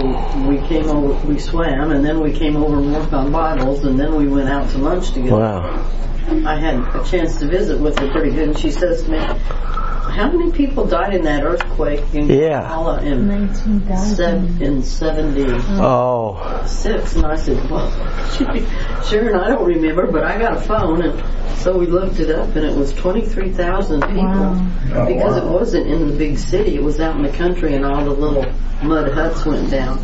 E: we came over, we swam, and then we came over and worked on Bibles, and then we went out to lunch together.
A: Wow.
E: I had a chance to visit with her pretty good, and she says to me, "How many people died in that earthquake in
A: Yeah.
E: Guatemala in
B: Nineteen thousand.
E: sev- in '76?"
A: Oh.
E: And I said, "Well, (laughs) sure, and I don't remember, but I got a phone, and so we looked it up, and it was 23,000 people
B: Wow.
C: Oh,
E: because it wasn't in the big city; it was out in the country, and all the little mud huts went down."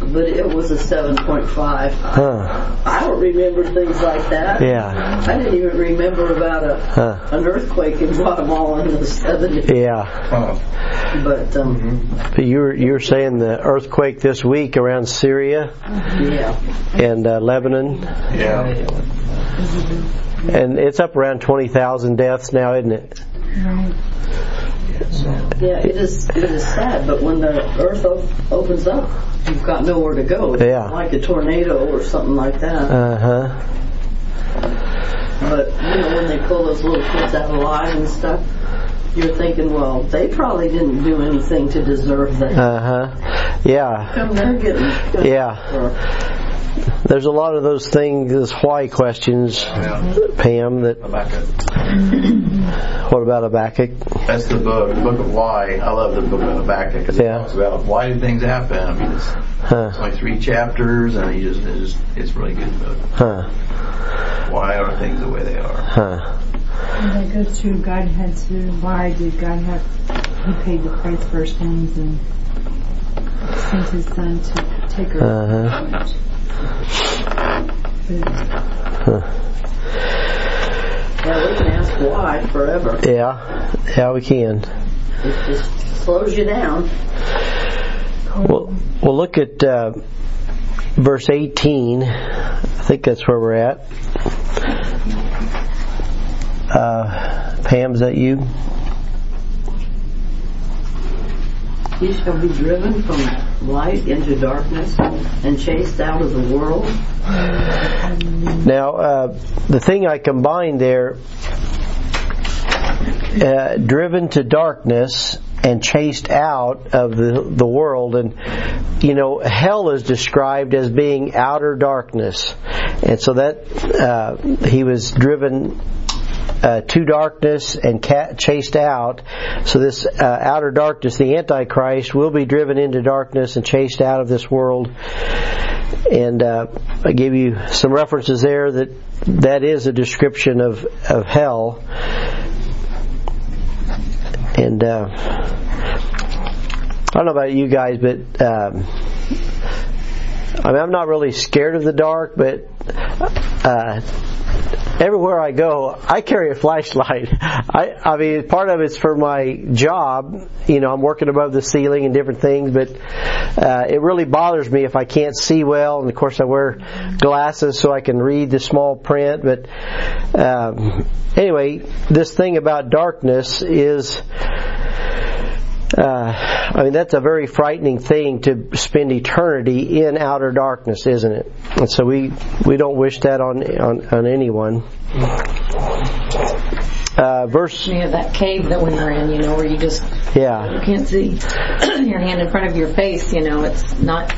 E: But it was a 7.5.
A: Huh.
E: I don't remember things like that.
A: Yeah.
E: I didn't even remember about a
A: Huh.
E: an earthquake in Guatemala in the 70s.
A: Yeah.
C: Oh.
E: But um,
A: But you're you were saying the earthquake this week around Syria
E: yeah,
A: and uh, Lebanon,
C: Yeah.
A: and it's up around twenty thousand deaths now, isn't it?
B: Right.
E: Yeah, it is it is sad. But when the earth op- opens up, you've got nowhere to go.
A: Yeah.
E: like a tornado or something like that.
A: Uh huh.
E: But you know, when they pull those little kids out alive and stuff, you're thinking, well, they probably didn't do anything to deserve that.
A: Uh huh. Yeah.
E: Come they're getting
A: Yeah.
E: Or-
A: There's a lot of those things, those why questions,
C: Yeah.
A: Pam. That
C: Habakkuk.
A: what about Habakkuk?
C: That's the book, the book of why. I love the book of Habakkuk because
A: Yeah.
C: it talks about why did things happen. I mean, it's,
A: Huh.
C: it's only three chapters, and he just, it's, just, it's a really good book.
A: Huh.
C: Why are things the way they are?
A: Huh.
B: And that goes to God had to, why did God have, He paid the price for our sins and sent His Son to take our
A: Uh huh.
E: Yeah, we can ask why forever.
A: Yeah. Yeah, we can.
E: It just slows you down.
A: We'll, we'll look at uh, verse 18. I think that's where we're at. Uh, Pam, is that you?
E: He shall be driven from light into darkness and chased out of the world.
A: Now, uh, the thing I combined there, uh, driven to darkness and chased out of the, the world. And, you know, hell is described as being outer darkness. And so that, uh, he was driven uh, to darkness and ca- chased out. So this uh, outer darkness, the Antichrist, will be driven into darkness and chased out of this world. And uh, I gave you some references there that that is a description of of hell. And uh, I don't know about you guys, but um, I mean, I'm not really scared of the dark, but uh, everywhere I go, I carry a flashlight. (laughs) I, I mean, part of it's for my job. You know, I'm working above the ceiling and different things, but uh, it really bothers me if I can't see well. And of course, I wear glasses so I can read the small print. But um, anyway, this thing about darkness is. Uh, I mean, that's a very frightening thing to spend eternity in outer darkness, isn't it? And so we, we don't wish that on, on, on anyone. Uh, verse,
I: You have that cave that we were in, you know, where you just
A: yeah,
I: you can't see (clears throat) your hand in front of your face. You know, it's not.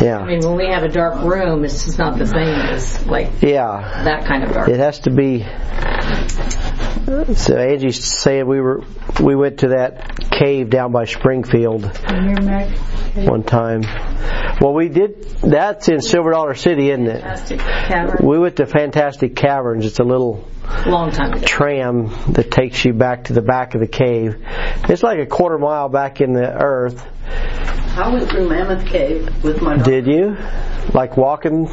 A: Yeah.
I: I mean, when we have a dark room, it's just not the same as like
A: yeah.
I: that kind of dark.
A: It has to be. So Angie's saying we were, we went to that cave down by Springfield one time. Well, we did. That's in Silver Dollar City, isn't it? We went to Fantastic Caverns. It's a little
I: Long time ago.
A: tram that takes you back to the back of the cave. It's like a quarter mile back in the earth.
E: I went through Mammoth Cave with my daughter.
A: Did you? Like walking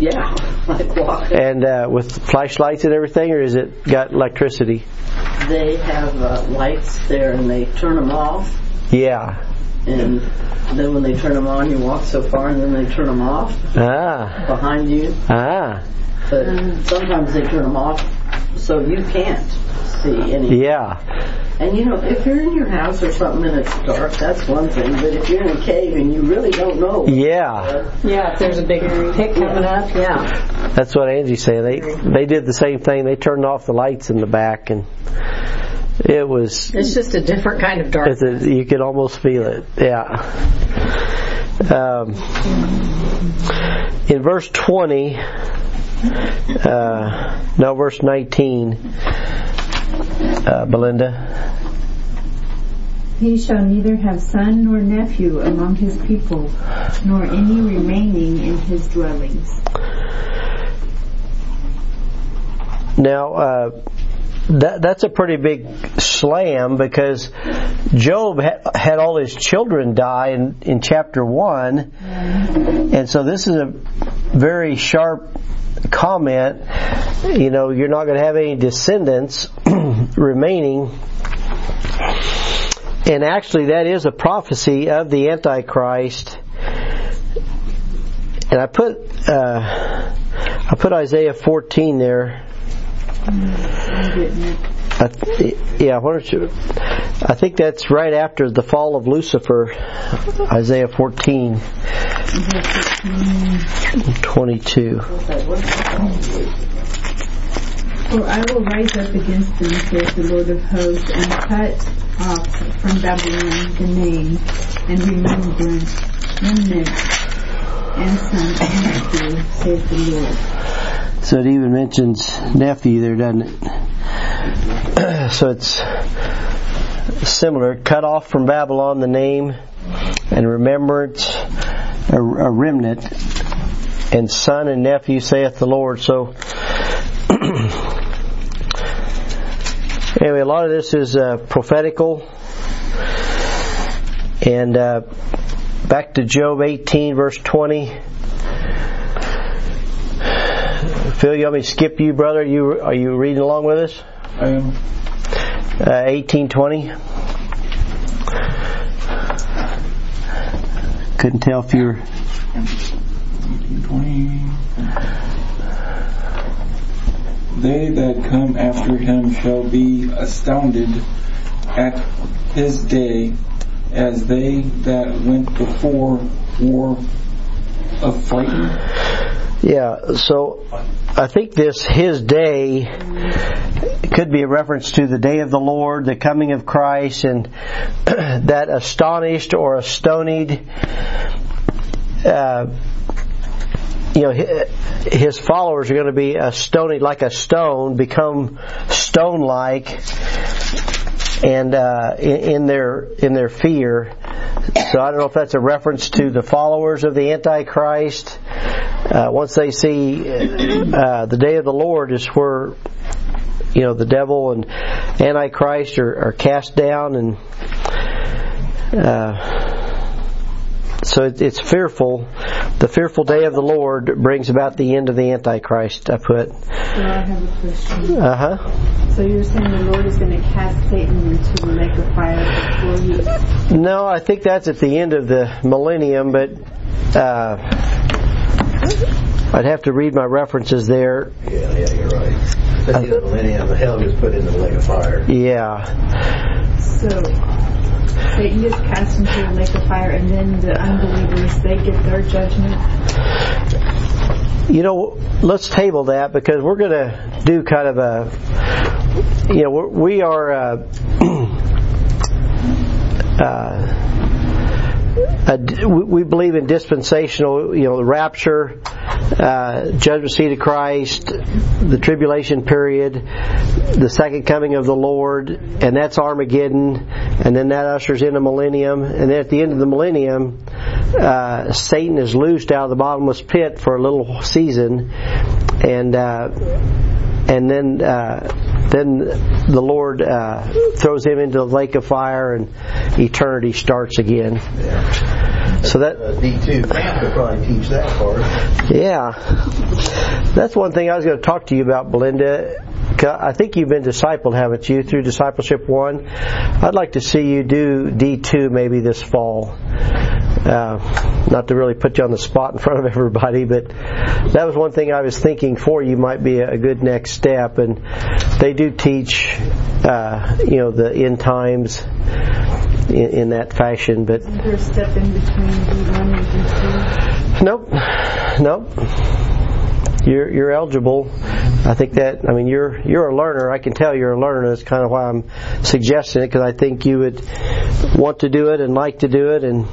E: Yeah, (laughs) like walking.
A: and uh, with flashlights and everything, or is it got electricity?
E: They have uh, lights there and they turn them off.
A: Yeah.
E: And then when they turn them on, you walk so far and then they turn them off
A: Ah.
E: behind you.
A: Ah.
E: But sometimes they turn them off so you can't see any.
A: Yeah.
E: And you know, if you're in your house or something and it's dark, that's one thing. But if you're in a cave and you really don't know,
A: Yeah.
I: Yeah, if there's a big pit coming up, yeah.
A: That's what Angie said. They they did the same thing. They turned off the lights in the back, and it was.
I: It's just a different kind of dark.
A: It's a, you could almost feel it. Yeah. Um, in verse twenty, uh, no, verse nineteen. Uh, Belinda.
B: He shall neither have son nor nephew among his people, nor any remaining in his dwellings.
A: Now, uh, that that's a pretty big slam because Job had, had all his children die in, in chapter one, and so this is a very sharp comment. You know, you're not going to have any descendants (clears throat) remaining. And actually, that is a prophecy of the Antichrist. And I put uh, I put Isaiah 14 there. I th- yeah, why don't you? I think that's right after the fall of Lucifer, Isaiah 14, 22.
B: For I will rise up against them, says the Lord of hosts, and cut off from Babylon the name and remembrance, remnant, and son and nephew, says the Lord.
A: So it even mentions nephew there, doesn't it? (clears throat) so it's similar. Cut off from Babylon the name and remembrance, a, a remnant, and son and nephew, saith the Lord. So (clears throat) anyway, a lot of this is uh, prophetical. And uh, back to Job 18, verse 20. Phil, you want me to skip you, brother? You are you reading along with us?
F: I am.
A: Uh, 1820. Couldn't tell if you were.
F: 1820. They that come after him shall be astounded at his day as they that went before were affrighted.
A: Yeah, so I think this his day could be a reference to the day of the Lord, the coming of Christ, and (clears throat) that astonished or astonied. Uh, you know, his followers are going to be astonied like a stone, become stone-like, and uh, in, in their in their fear. So I don't know if that's a reference to the followers of the Antichrist. Uh, once they see uh, the day of the Lord is where you know the devil and Antichrist are, are cast down, and uh, so it, it's fearful. The fearful day of the Lord brings about the end of the Antichrist. I put.
B: So I have a question.
A: Uh huh.
B: So you're saying the Lord is going to cast Satan into the lake of fire before he
A: No, I think that's at the end of the millennium, but uh, I'd have to read my references there.
C: Yeah, yeah, you're right. That's the millennium. The hell gets put into the lake of fire.
A: Yeah.
B: So Satan gets cast into the lake of fire, and then the unbelievers they get their judgment.
A: You know, let's table that because we're going to do kind of a, you know, we're, we are. Uh, (clears throat) uh, a, we believe in dispensational, you know, the rapture, uh, judgment seat of Christ, the tribulation period, the second coming of the Lord, and that's Armageddon, and then that ushers in a millennium, and then at the end of the millennium, uh, Satan is loosed out of the bottomless pit for a little season, and uh, and then uh, then the Lord uh, throws him into the lake of fire, and eternity starts again. So that
C: Uh, D2 Camp could probably teach that part.
A: yeah, that's one thing I was going to talk to you about, Belinda. I think you've been discipled, haven't you, through Discipleship One? I'd like to see you do D two maybe this fall. Uh, not to really put you on the spot in front of everybody, but that was one thing I was thinking for you might be a good next step. And they do teach, uh, you know, the end times in, in that fashion, but
B: Is there a step in between D1 and D2?
A: Nope. Nope. You're you're eligible. I think that I mean you're you're a learner. I can tell you're a learner. That's kind of why I'm suggesting it because I think you would want to do it and like to do it, and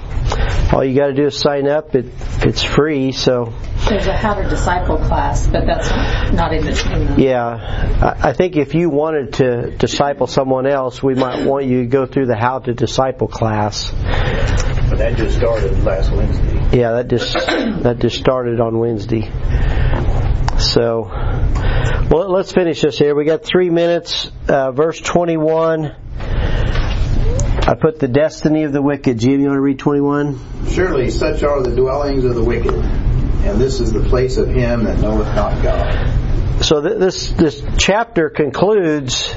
A: all you got to do is sign up. It it's free. So
I: There's a how to disciple class, but that's not in between them.
A: yeah, I, I think if you wanted to disciple someone else, we might want you to go through the how to disciple class.
C: But that just started last Wednesday.
A: Yeah, that just (coughs) that just started on Wednesday. So, well, let's finish this here. We got three minutes. Uh, verse twenty-one. I put the destiny of the wicked. Jim, you want to read twenty-one?
H: Surely such are the dwellings of the wicked, and this is the place of him that knoweth not God.
A: So th- this this chapter concludes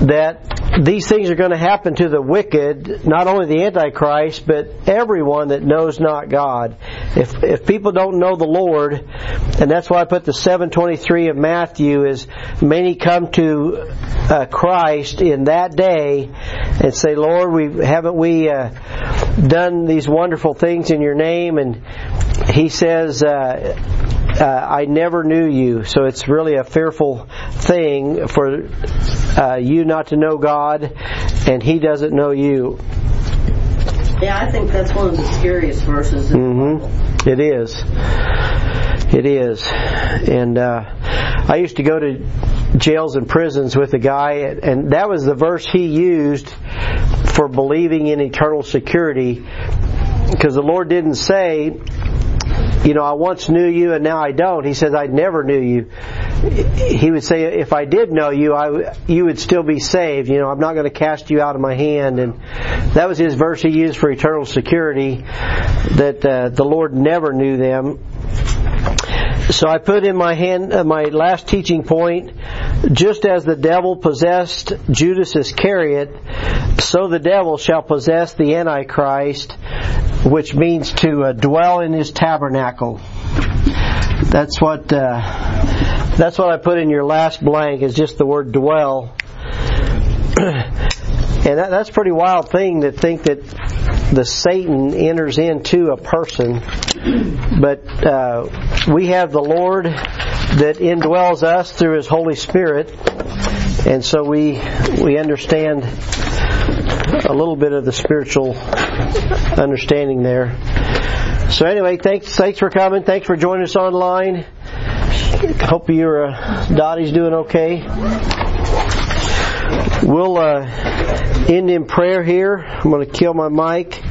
A: that these things are going to happen to the wicked, not only the Antichrist, but everyone that knows not God. If if people don't know the Lord, and that's why I put the 723 of Matthew is many come to uh, Christ in that day and say, Lord, we haven't we uh, done these wonderful things in your name? And He says. Uh, uh, I never knew you. So it's really a fearful thing for uh, you not to know God and He doesn't know you.
E: Yeah, I think that's one of the scariest verses in the Bible.
A: hmm It is. It is. And uh, I used to go to jails and prisons with a guy, and that was the verse he used for believing in eternal security because the Lord didn't say, you know, I once knew you and now I don't. He says, I never knew you. He would say, if I did know you, I, you would still be saved. You know, I'm not going to cast you out of my hand. And that was his verse he used for eternal security, that uh, the Lord never knew them. So I put in my hand uh, my last teaching point, just as the devil possessed Judas Iscariot, so the devil shall possess the Antichrist. Which means to uh, dwell in His tabernacle. That's what uh, that's what I put in your last blank is just the word dwell. (clears throat) And that, that's a pretty wild thing to think that the Satan enters into a person. But uh, we have the Lord that indwells us through His Holy Spirit, and so we we understand a little bit of the spiritual (laughs) understanding there. So anyway, thanks thanks for coming. Thanks for joining us online. Hope your uh, Dottie's doing okay. We'll uh, end in prayer here. I'm going to kill my mic.